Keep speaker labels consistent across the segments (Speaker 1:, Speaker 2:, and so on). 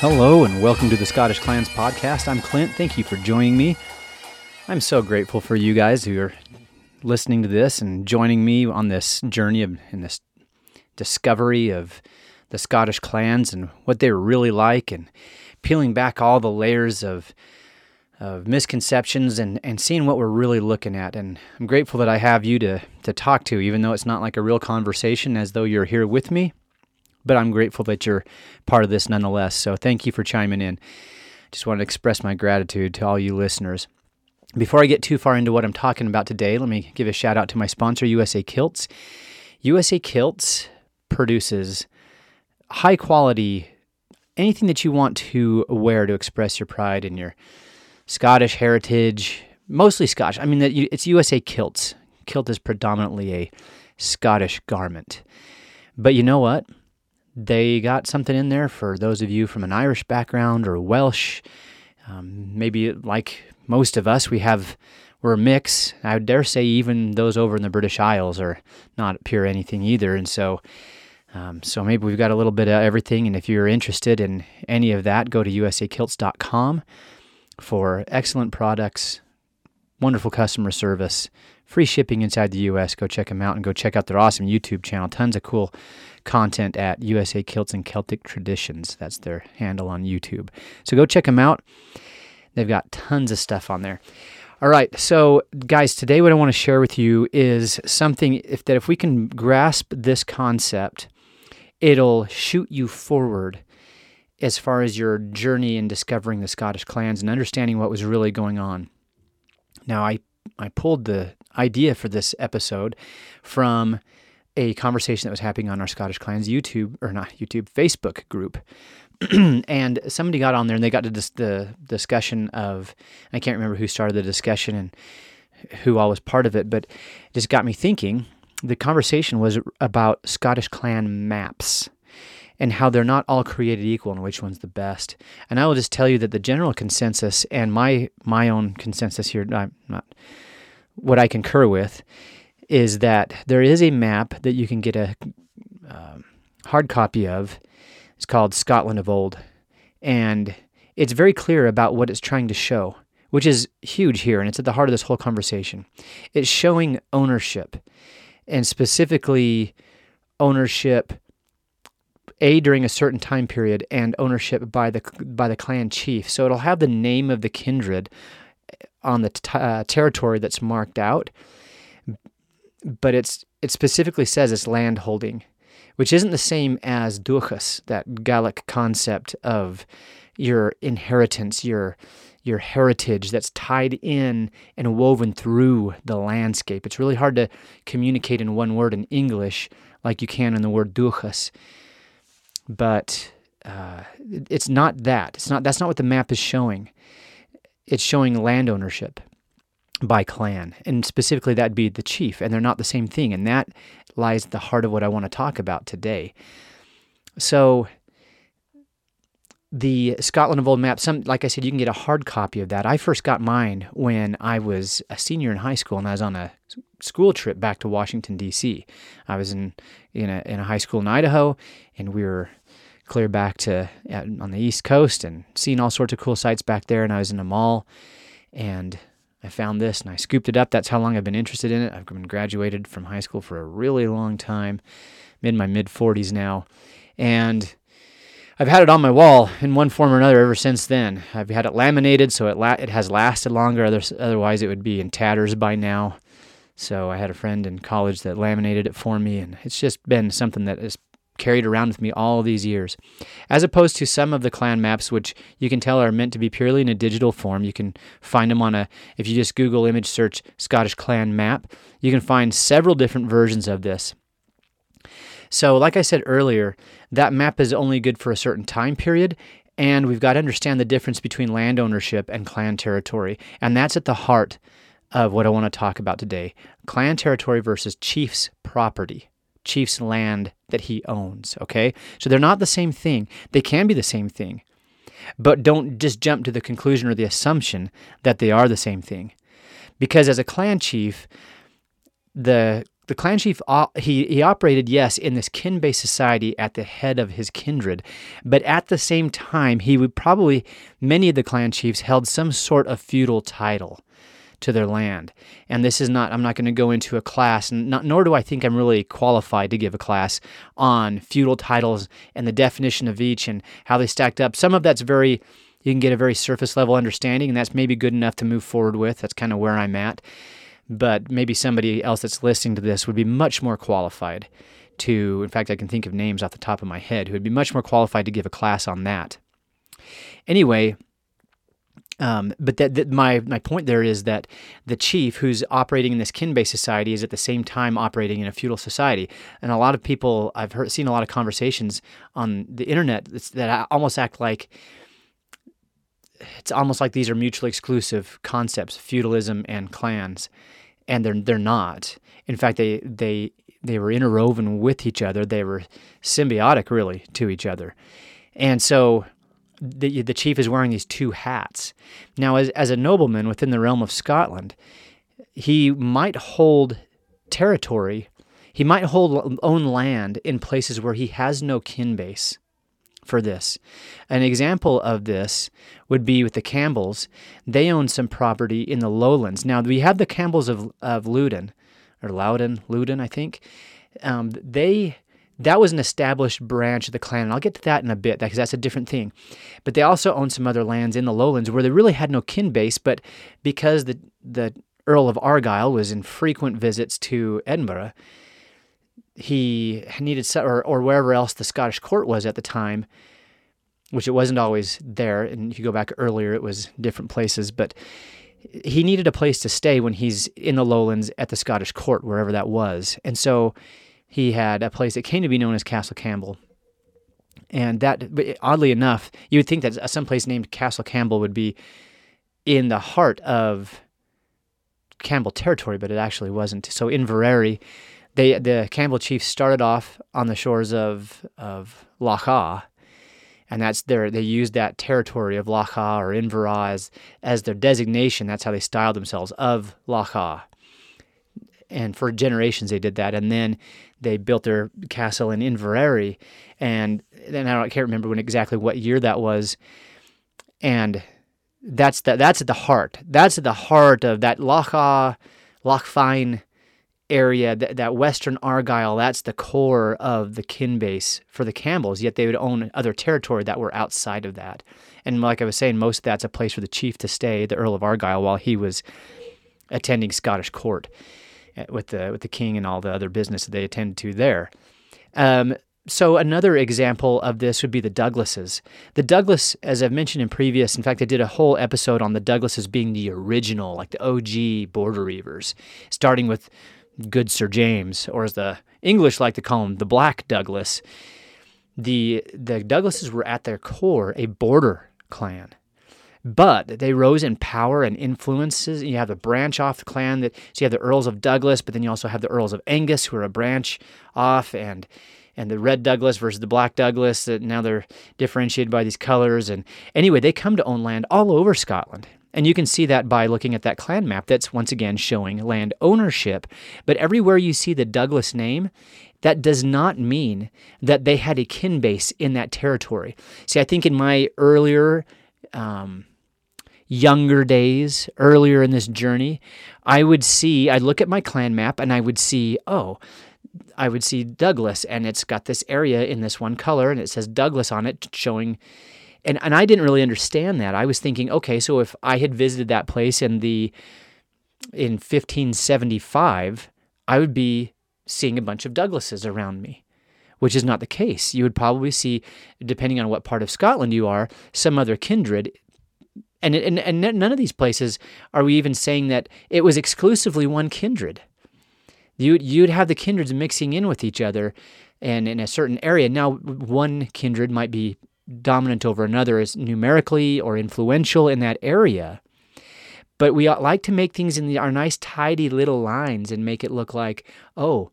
Speaker 1: Hello, and welcome to the Scottish Clans podcast. I'm Clint. Thank you for joining me. I'm so grateful for you guys who are listening to this and joining me on this journey of, in this discovery of the Scottish clans and what they were really like, and peeling back all the layers of of misconceptions and, and seeing what we're really looking at. And I'm grateful that I have you to to talk to, even though it's not like a real conversation, as though you're here with me but I'm grateful that you're part of this nonetheless. So thank you for chiming in. Just wanted to express my gratitude to all you listeners. Before I get too far into what I'm talking about today, let me give a shout out to my sponsor, USA Kilts. USA Kilts produces high quality anything that you want to wear to express your pride and your Scottish heritage, mostly Scotch. I mean, it's USA Kilts. Kilt is predominantly a Scottish garment. But you know what? They got something in there for those of you from an Irish background or Welsh. Um, maybe like most of us, we have we're a mix. I dare say even those over in the British Isles are not pure anything either. And so, um, so maybe we've got a little bit of everything. And if you're interested in any of that, go to usakilts.com for excellent products, wonderful customer service, free shipping inside the U.S. Go check them out and go check out their awesome YouTube channel. Tons of cool content at USA Kilts and Celtic Traditions. That's their handle on YouTube. So go check them out. They've got tons of stuff on there. All right, so guys, today what I want to share with you is something if that if we can grasp this concept, it'll shoot you forward as far as your journey in discovering the Scottish clans and understanding what was really going on. Now, I I pulled the idea for this episode from a conversation that was happening on our Scottish Clans YouTube or not YouTube Facebook group. and somebody got on there and they got to dis- the discussion of I can't remember who started the discussion and who all was part of it, but it just got me thinking. The conversation was about Scottish clan maps and how they're not all created equal and which one's the best. And I will just tell you that the general consensus and my my own consensus here, I'm not what I concur with, is that there is a map that you can get a um, hard copy of. It's called Scotland of Old, and it's very clear about what it's trying to show, which is huge here, and it's at the heart of this whole conversation. It's showing ownership, and specifically ownership a during a certain time period and ownership by the by the clan chief. So it'll have the name of the kindred on the t- uh, territory that's marked out, but it's it specifically says it's land holding, which isn't the same as duchas, that Gallic concept of your inheritance, your your heritage that's tied in and woven through the landscape. It's really hard to communicate in one word in English like you can in the word duchas but uh, it's not that. It's not. That's not what the map is showing. It's showing land ownership by clan, and specifically that'd be the chief, and they're not the same thing. And that lies at the heart of what I want to talk about today. So the Scotland of Old map, some like I said, you can get a hard copy of that. I first got mine when I was a senior in high school, and I was on a school trip back to Washington D.C. I was in in a in a high school in Idaho, and we were clear back to on the East Coast and seeing all sorts of cool sights back there. And I was in a mall, and I found this and I scooped it up. That's how long I've been interested in it. I've been graduated from high school for a really long time. I'm in my mid 40s now, and I've had it on my wall in one form or another ever since then. I've had it laminated so it la- it has lasted longer. otherwise, it would be in tatters by now. So I had a friend in college that laminated it for me, and it's just been something that has carried around with me all these years. As opposed to some of the clan maps, which you can tell are meant to be purely in a digital form. You can find them on a, if you just Google image search Scottish clan map, you can find several different versions of this. So, like I said earlier, that map is only good for a certain time period, and we've got to understand the difference between land ownership and clan territory. And that's at the heart of what I want to talk about today clan territory versus chief's property, chief's land that he owns. Okay? So they're not the same thing. They can be the same thing, but don't just jump to the conclusion or the assumption that they are the same thing. Because as a clan chief, the the clan chief uh, he he operated yes in this kin-based society at the head of his kindred, but at the same time he would probably many of the clan chiefs held some sort of feudal title to their land. And this is not I'm not going to go into a class and not, nor do I think I'm really qualified to give a class on feudal titles and the definition of each and how they stacked up. Some of that's very you can get a very surface level understanding and that's maybe good enough to move forward with. That's kind of where I'm at but maybe somebody else that's listening to this would be much more qualified to, in fact, I can think of names off the top of my head who would be much more qualified to give a class on that. Anyway, um, but that, that, my my point there is that the chief who's operating in this kin-based society is at the same time operating in a feudal society, and a lot of people I've heard seen a lot of conversations on the internet that almost act like it's almost like these are mutually exclusive concepts, feudalism and clans and they're they're not. In fact, they they they were interwoven with each other. They were symbiotic, really, to each other. And so, the the chief is wearing these two hats. Now, as as a nobleman within the realm of Scotland, he might hold territory. He might hold own land in places where he has no kin base for this. An example of this would be with the Campbells. They own some property in the lowlands. Now, we have the Campbells of, of Loudon, or Loudon, Loudon, I think. Um, they that was an established branch of the clan, and I'll get to that in a bit because that's a different thing. But they also owned some other lands in the lowlands where they really had no kin base, but because the the Earl of Argyll was in frequent visits to Edinburgh, he needed, or, or wherever else the Scottish court was at the time, which it wasn't always there. And if you go back earlier, it was different places, but he needed a place to stay when he's in the lowlands at the Scottish court, wherever that was. And so he had a place that came to be known as Castle Campbell. And that, oddly enough, you would think that some place named Castle Campbell would be in the heart of Campbell territory, but it actually wasn't. So Inveraray they the Campbell Chiefs started off on the shores of of Loch Awe, and that's their they used that territory of Loch Awe or Inveraray as, as their designation. That's how they styled themselves of Loch Awe. And for generations they did that, and then they built their castle in Inveraray, and then I, can't remember when exactly what year that was, and that's the, that's at the heart. That's at the heart of that Loch Awe, Loch Fyne area, that, that western Argyll, that's the core of the kin base for the Campbells, yet they would own other territory that were outside of that. And like I was saying, most of that's a place for the chief to stay, the Earl of Argyll, while he was attending Scottish court with the with the king and all the other business that they attended to there. Um, so another example of this would be the Douglases. The Douglas, as I've mentioned in previous, in fact, I did a whole episode on the Douglases being the original, like the OG border reavers, starting with good Sir James, or as the English like to call him, the Black Douglas. The the Douglases were at their core a border clan, but they rose in power and influences. You have the branch off the clan that so you have the Earls of Douglas, but then you also have the Earls of Angus, who are a branch off, and and the red Douglas versus the black Douglas. That now they're differentiated by these colors. And anyway, they come to own land all over Scotland. And you can see that by looking at that clan map that's once again showing land ownership. But everywhere you see the Douglas name, that does not mean that they had a kin base in that territory. See, I think in my earlier, um, younger days, earlier in this journey, I would see, I'd look at my clan map and I would see, oh, I would see Douglas and it's got this area in this one color and it says Douglas on it showing and and I didn't really understand that. I was thinking, okay, so if I had visited that place in the in 1575, I would be seeing a bunch of Douglases around me, which is not the case. You would probably see, depending on what part of Scotland you are, some other kindred. And, and, and none of these places are we even saying that it was exclusively one kindred. You, you'd have the kindreds mixing in with each other and in a certain area. Now, one kindred might be dominant over another is numerically or influential in that area. But we like to make things in the, our nice, tidy little lines and make it look like, oh,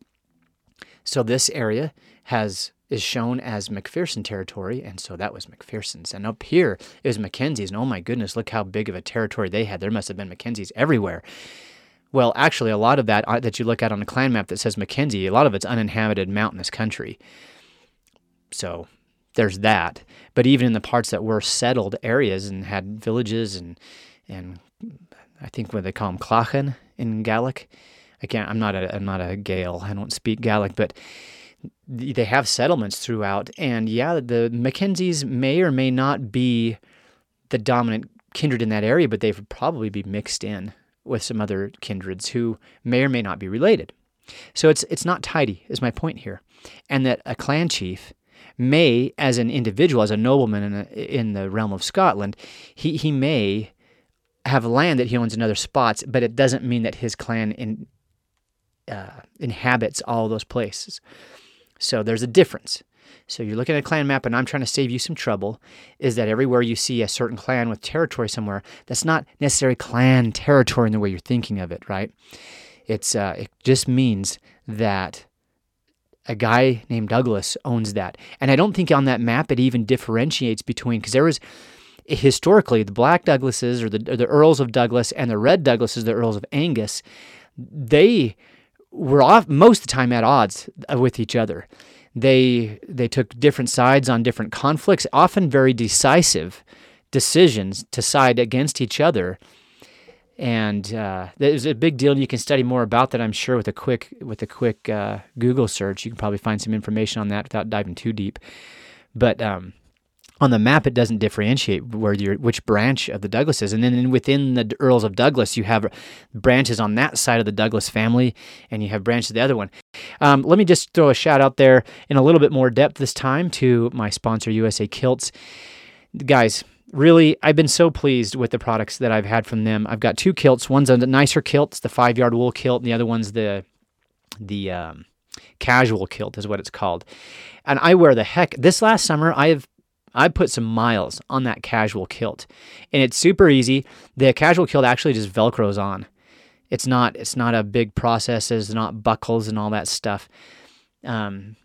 Speaker 1: so this area has is shown as McPherson territory, and so that was McPherson's. And up here is Mackenzie's, and oh my goodness, look how big of a territory they had. There must have been Mackenzie's everywhere. Well, actually, a lot of that uh, that you look at on a clan map that says Mackenzie, a lot of it's uninhabited mountainous country. So there's that. But even in the parts that were settled areas and had villages and and I think what they call them Clachan in Gaelic. I can't. I'm not a. I'm not a Gael. I don't speak Gaelic, but they have settlements throughout. And yeah, the Mackenzies may or may not be the dominant kindred in that area, but they would probably be mixed in with some other kindreds who may or may not be related. So it's it's not tidy, is my point here, and that a clan chief may, as an individual, as a nobleman in, a, in the realm of Scotland, he he may have land that he owns in other spots, but it doesn't mean that his clan in, uh, inhabits all those places. So there's a difference. So you're looking at a clan map, and I'm trying to save you some trouble. Is that everywhere you see a certain clan with territory somewhere, that's not necessarily clan territory in the way you're thinking of it, right? It's uh, it just means that a guy named Douglas owns that, and I don't think on that map it even differentiates between because there was historically the Black Douglases or the, or the Earls of Douglas and the Red Douglases, the Earls of Angus, they were off most of the time at odds with each other. They they took different sides on different conflicts, often very decisive decisions to side against each other. And uh, there's a big deal. You can study more about that, I'm sure, with a quick with a quick uh, Google search. You can probably find some information on that without diving too deep. But um, on the map it doesn't differentiate where you're which branch of the Douglas is. And then within the Earls of Douglas, you have branches on that side of the Douglas family, and you have branches of the other one. Um, let me just throw a shout out there in a little bit more depth this time to my sponsor, USA Kilts. Guys, really, I've been so pleased with the products that I've had from them. I've got two kilts. One's a nicer kilt, the five yard wool kilt, and the other one's the the um, casual kilt, is what it's called. And I wear the heck. This last summer, I have I put some miles on that casual kilt, and it's super easy. The casual kilt actually just velcros on. It's not it's not a big process. There's not buckles and all that stuff. Um,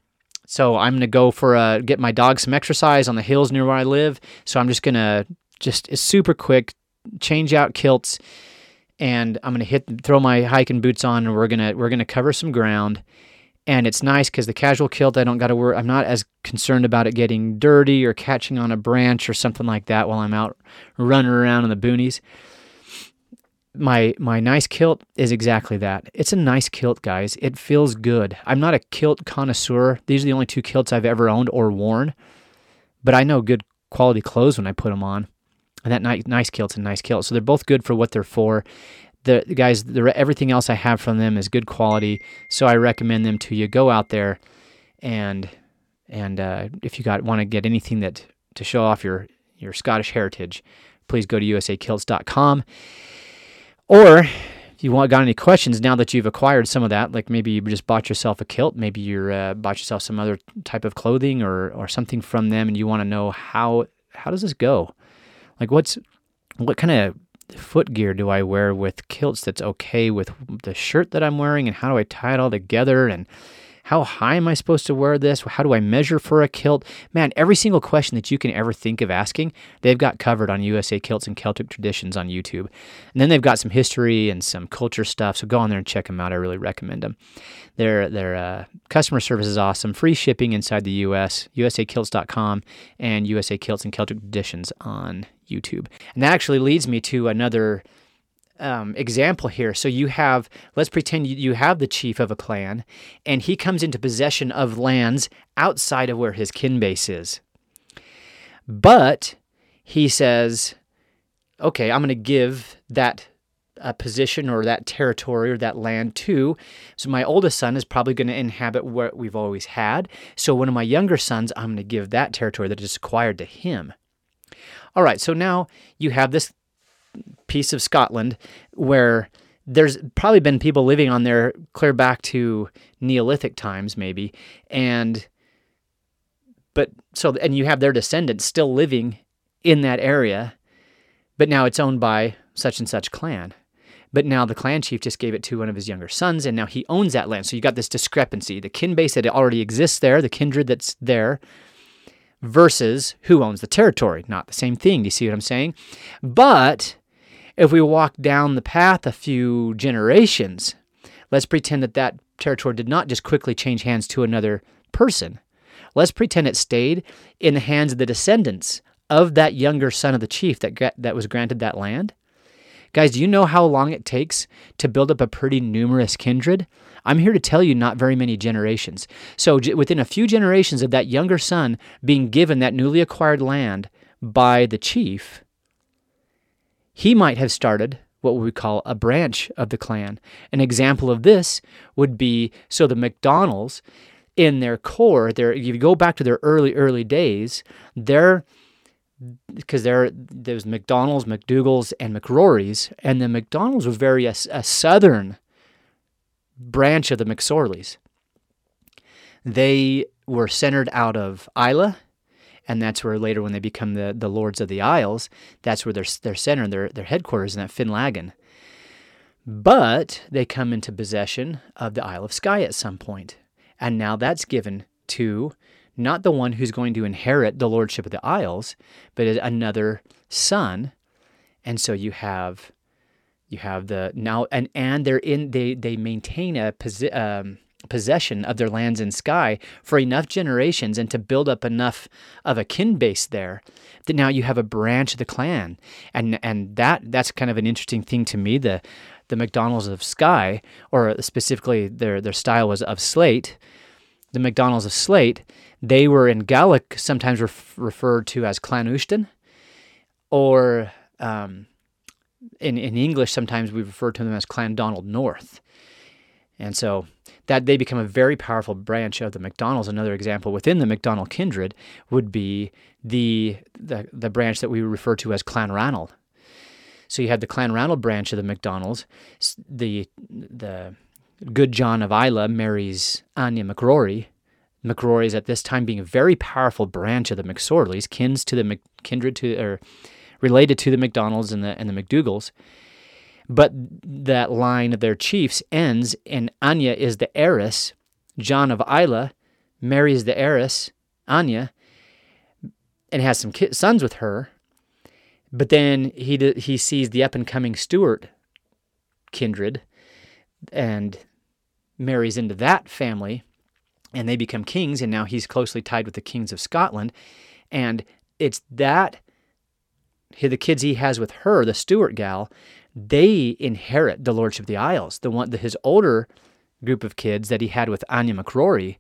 Speaker 1: so I'm gonna go for a get my dog some exercise on the hills near where I live. So I'm just gonna just it's super quick change out kilts, and I'm gonna hit throw my hiking boots on, and we're gonna we're gonna cover some ground and it's nice because the casual kilt I don't got to worry. I'm not as concerned about it getting dirty or catching on a branch or something like that while I'm out running around in the boonies. My my nice kilt is exactly that. It's a nice kilt, guys. It feels good. I'm not a kilt connoisseur. These are the only two kilts I've ever owned or worn, but I know good quality clothes when I put them on. And that nice, nice kilt's a nice kilt. So they're both good for what they're for the guys, the, everything else I have from them is good quality, so I recommend them to you. Go out there, and and uh, if you got want to get anything that to show off your your Scottish heritage, please go to usakilts.com. Or if you want got any questions now that you've acquired some of that, like maybe you just bought yourself a kilt, maybe you uh, bought yourself some other type of clothing or or something from them, and you want to know how how does this go? Like what's what kind of foot gear do I wear with kilts that's okay with the shirt that I'm wearing and how do I tie it all together and how high am I supposed to wear this? How do I measure for a kilt? Man, every single question that you can ever think of asking, they've got covered on USA Kilts and Celtic Traditions on YouTube. And then they've got some history and some culture stuff. So go on there and check them out. I really recommend them. Their their uh, customer service is awesome. Free shipping inside the US. USAKilts.com and USA Kilts and Celtic Traditions on YouTube. And that actually leads me to another um, example here. So you have, let's pretend you have the chief of a clan, and he comes into possession of lands outside of where his kin base is. But he says, okay, I'm going to give that a position or that territory or that land to. So my oldest son is probably going to inhabit what we've always had. So one of my younger sons, I'm going to give that territory that is acquired to him. All right, so now you have this piece of Scotland where there's probably been people living on there clear back to Neolithic times, maybe, and but so and you have their descendants still living in that area, but now it's owned by such and such clan. But now the clan chief just gave it to one of his younger sons, and now he owns that land. So you got this discrepancy: the kin base that already exists there, the kindred that's there, versus who owns the territory. Not the same thing. Do you see what I'm saying? But If we walk down the path a few generations, let's pretend that that territory did not just quickly change hands to another person. Let's pretend it stayed in the hands of the descendants of that younger son of the chief that, that was granted that land. Guys, do you know how long it takes to build up a pretty numerous kindred? I'm here to tell you not very many generations. So, within a few generations of that younger son being given that newly acquired land by the chief, he might have started what we would call a branch of the clan. An example of this would be so the McDonalds in their core, their if you go back to their early early days, they're because there there's McDonald's, McDougal's, and McRory's, and the McDonald's was very a, a southern branch of the McSorleys. They were centered out of Islay, and that's where later when they become the, the Lords of the Isles, that's where they're, they're centered, their, their headquarters in that Finlaggan. But they come into possession of the Isle of Skye at some point, and now that's given to not the one who's going to inherit the lordship of the Isles, but another son. And so you have you have the now and and they're in they they maintain a posi- um, possession of their lands in Skye for enough generations and to build up enough of a kin base there that now you have a branch of the clan. And and that that's kind of an interesting thing to me. The the McDonald's of Skye or specifically their their style was of Sleat the McDonald's of Sleat they were in Gaelic sometimes ref- referred to as Clan Ushton or um, in, in English, sometimes we refer to them as Clan Donald North. And so that they become a very powerful branch of the McDonald's. Another example within the McDonald kindred would be the, the, the branch that we refer to as Clan Ranald. So you have the Clan Ranald branch of the McDonald's. The, the good John of Islay marries Anya McRory. McRory is at this time being a very powerful branch of the McSorleys, kins to the Mc, kindred to or related to the McDonalds and the and the McDougal's. But that line of their chiefs ends, and Anya is the heiress. John of Islay marries the heiress, Anya, and has some sons with her. But then he he sees the up and coming Stuart kindred, and marries into that family, and they become kings. And now he's closely tied with the kings of Scotland, and it's that the kids he has with her, the Stuart gal, they inherit the lordship of the Isles. The one, the, his older group of kids that he had with Anya McRory,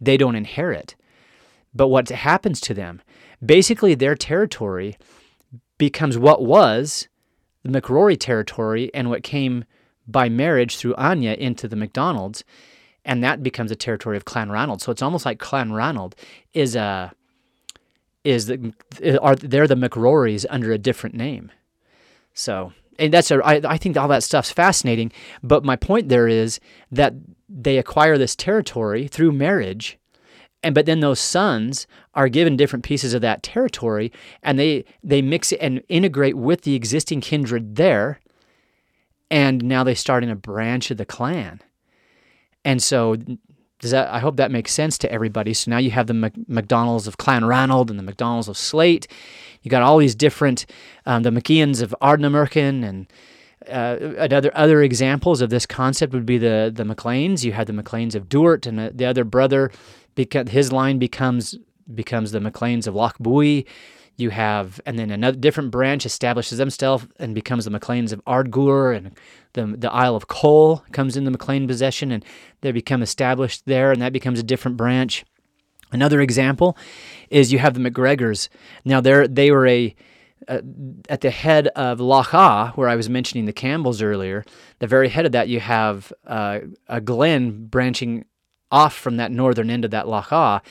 Speaker 1: they don't inherit. But what happens to them? Basically, their territory becomes what was the McRory territory and what came by marriage through Anya into the McDonald's, and that becomes a territory of Clan Ranald. So it's almost like Clan Ranald is a is the are they're the McRorys under a different name. So and that's a I, I think all that stuff's fascinating. But my point there is that they acquire this territory through marriage, and but then those sons are given different pieces of that territory, and they they mix it and integrate with the existing kindred there, and now they start in a branch of the clan. And so does that? I hope that makes sense to everybody. So now you have the Mac- McDonald's of Clan Ranald and the McDonald's of Sleat. You got all these different, um, the McKeons of Ardnamurchan and uh, other other examples of this concept would be the the McLeans. You have the McLeans of Duart, and the, the other brother, because his line becomes becomes the McLeans of Lochbuie. You have, and then another different branch establishes themselves and becomes the MacLeans of Ardgour, and the the Isle of Coll comes in the MacLean possession, and they become established there, and that becomes a different branch. Another example is you have the McGregors. Now they they were a uh, at the head of Loch Ah, where I was mentioning the Campbells earlier, the very head of that you have uh, a glen branching off from that northern end of that Loch Ah.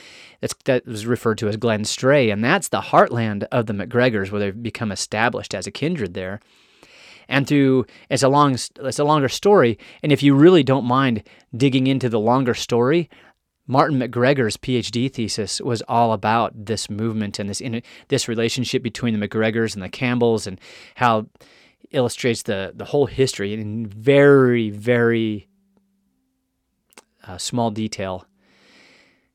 Speaker 1: That was referred to as Glen Strae, and that's the heartland of the MacGregors, where they've become established as a kindred there. And through it's a long it's a longer story, and if you really don't mind digging into the longer story, Martin McGregor's PhD thesis was all about this movement and this in, this relationship between the McGregors and the Campbells, and how illustrates the the whole history in very very uh, small detail,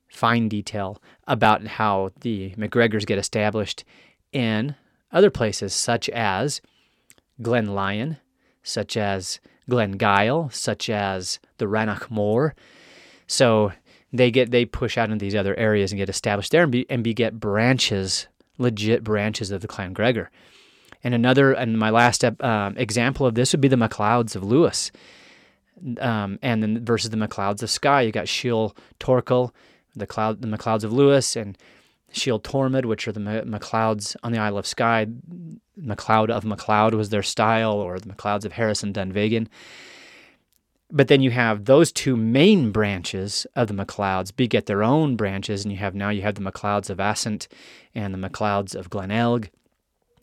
Speaker 1: fine detail about how the McGregors get established in other places, such as Glen Lyon, such as Glen Gyle, such as the Rannoch Moor. So they get they push out into these other areas and get established there and be and beget branches, legit branches of the Clan Gregor. And another, and my last uh, example of this would be the MacLeods of Lewis, um, and then versus the MacLeods of Skye. You got Shiel Torkel, the cloud, the MacLeods of Lewis, and Shiel Tormod, which are the MacLeods on the Isle of Skye. MacLeod of MacLeod was their style, or the MacLeods of Harris and Dunvegan. But then you have those two main branches of the MacLeods beget their own branches, and you have now you have the MacLeods of Assynt and the MacLeods of Glenelg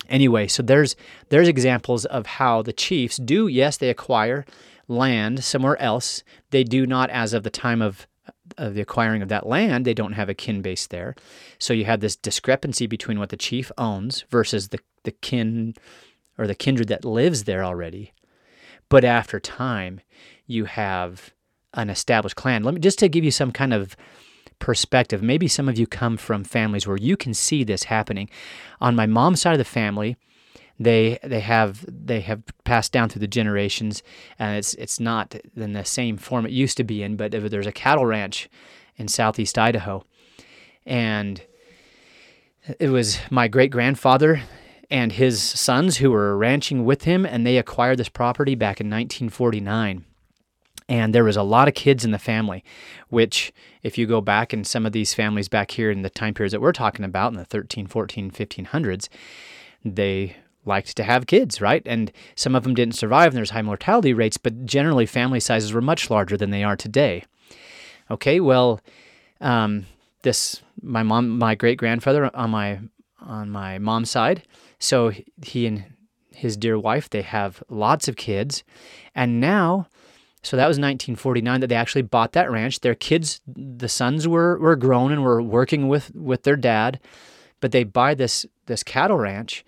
Speaker 1: Anyway, so there's there's examples of how the chiefs do yes they acquire land somewhere else. They do not as of the time of of the acquiring of that land, they don't have a kin base there. So you have this discrepancy between what the chief owns versus the, the kin or the kindred that lives there already. But after time, you have an established clan. Let me just to give you some kind of perspective. Maybe some of you come from families where you can see this happening. On my mom's side of the family, they they have they have passed down through the generations, and it's it's not in the same form it used to be in. But there's a cattle ranch in southeast Idaho, and it was my great grandfather and his sons who were ranching with him, and they acquired this property back in 1949 and there was a lot of kids in the family which if you go back in some of these families back here in the time periods that we're talking about in the 13 14 1500s they liked to have kids right? And some of them didn't survive and there's high mortality rates but generally family sizes were much larger than they are today. Okay well um, this my mom my great grandfather on my on my mom's side so he and his dear wife they have lots of kids. And now so that was 1949 that they actually bought that ranch. Their kids, the sons were were grown and were working with with their dad, but they buy this this cattle ranch,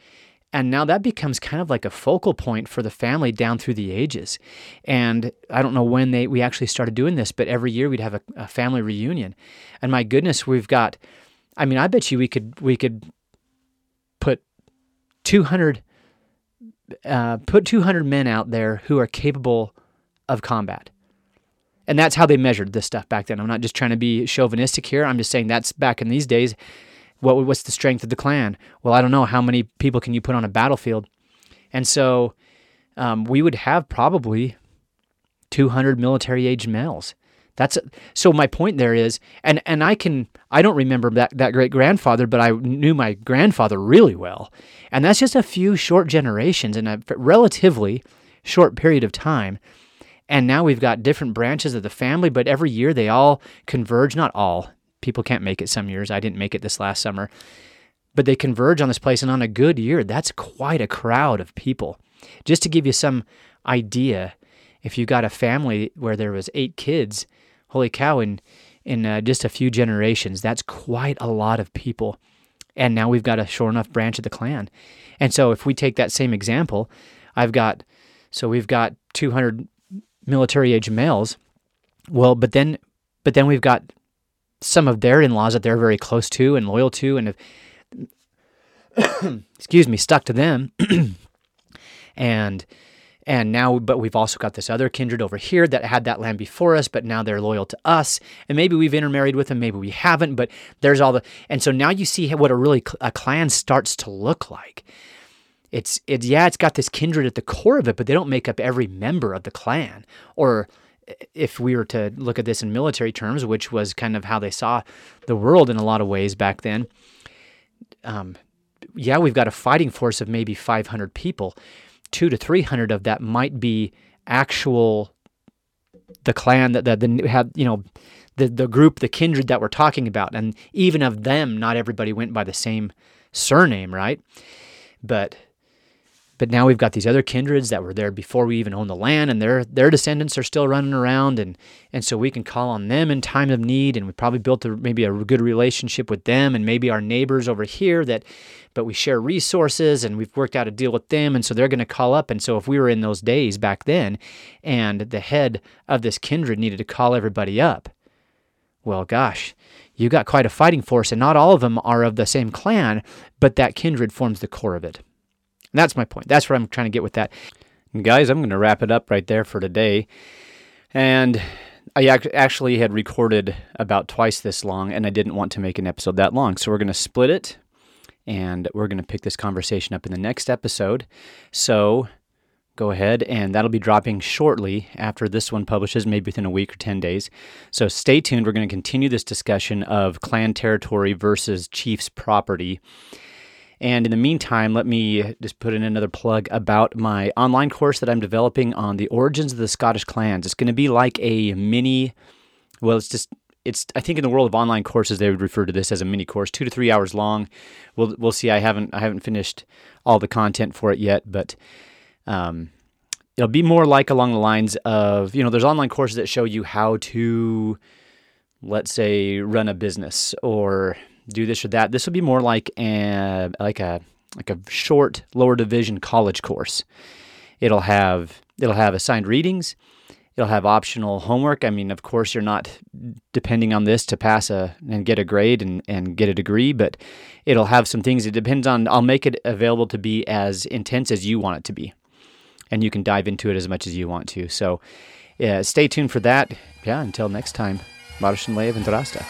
Speaker 1: and now that becomes kind of like a focal point for the family down through the ages. And I don't know when they we actually started doing this, but every year we'd have a, a family reunion, and my goodness, we've got. I mean, I bet you we could we could put 200 uh, put 200 men out there who are capable of combat. And that's how they measured this stuff back then. I'm not just trying to be chauvinistic here. I'm just saying that's back in these days. What what's the strength of the clan? Well, I don't know how many people can you put on a battlefield, and so um, we would have probably 200 military age males. That's a, so. My point there is, and and I can I don't remember that that great grandfather, but I knew my grandfather really well, and that's just a few short generations in a relatively short period of time and now we've got different branches of the family, but every year they all converge. Not all. People can't make it some years. I didn't make it this last summer. But they converge on this place. And on a good year, that's quite a crowd of people. Just to give you some idea, if you got a family where there was eight kids, holy cow, in, in uh, just a few generations, that's quite a lot of people. And now we've got a sure enough branch of the clan. And so if we take that same example, I've got, so we've got 200 military age males. Well, but then, but then we've got some of their in-laws that they're very close to and loyal to, and have, excuse me, stuck to them, and and now, but we've also got this other kindred over here that had that land before us, but now they're loyal to us, and maybe we've intermarried with them, maybe we haven't, but there's all the, and so now you see what a really a clan starts to look like it's it's yeah, it's got this kindred at the core of it, but they don't make up every member of the clan. Or if we were to look at this in military terms, which was kind of how they saw the world in a lot of ways back then. Um, yeah, we've got a fighting force of maybe 500 people. Two to 300 of that might be actual the clan that that the have you know the the group the kindred that we're talking about and even of them not everybody went by the same surname right but but now we've got these other kindreds that were there before we even owned the land, and their their descendants are still running around, and and so we can call on them in time of need, and we probably built a, maybe a good relationship with them, and maybe our neighbors over here that, but we share resources, and we've worked out a deal with them, and so they're going to call up, and so if we were in those days back then, and the head of this kindred needed to call everybody up, well, gosh, you got quite a fighting force, and not all of them are of the same clan, but that kindred forms the core of it. And that's my point. That's what I'm trying to get with that. And guys, I'm going to wrap it up right there for today. And I actually had recorded about twice this long, and I didn't want to make an episode that long. So we're going to split it, and we're going to pick this conversation up in the next episode. So go ahead, and that'll be dropping shortly after this one publishes, maybe within a week or 10 days. So stay tuned. We're going to continue this discussion of clan territory versus chief's property. And in the meantime, let me just put in another plug about my online course that I'm developing on the origins of the Scottish clans. It's going to be like a mini, well, it's just it's I think in the world of online courses they would refer to this as a mini course, two to three hours long. We'll we'll see. I haven't I haven't finished all the content for it yet, but um, it'll be more like along the lines of you know there's online courses that show you how to let's say run a business or do this or that. This will be more like a like a like a short lower division college course. It'll have it'll have assigned readings. It'll have optional homework. I mean, of course, you're not depending on this to pass a and get a grade and, and get a degree, but it'll have some things. It depends on. I'll make it available to be as intense as you want it to be, and you can dive into it as much as you want to. So, yeah, stay tuned for that. Yeah, until next time. Mar sin leibh an-dràsta.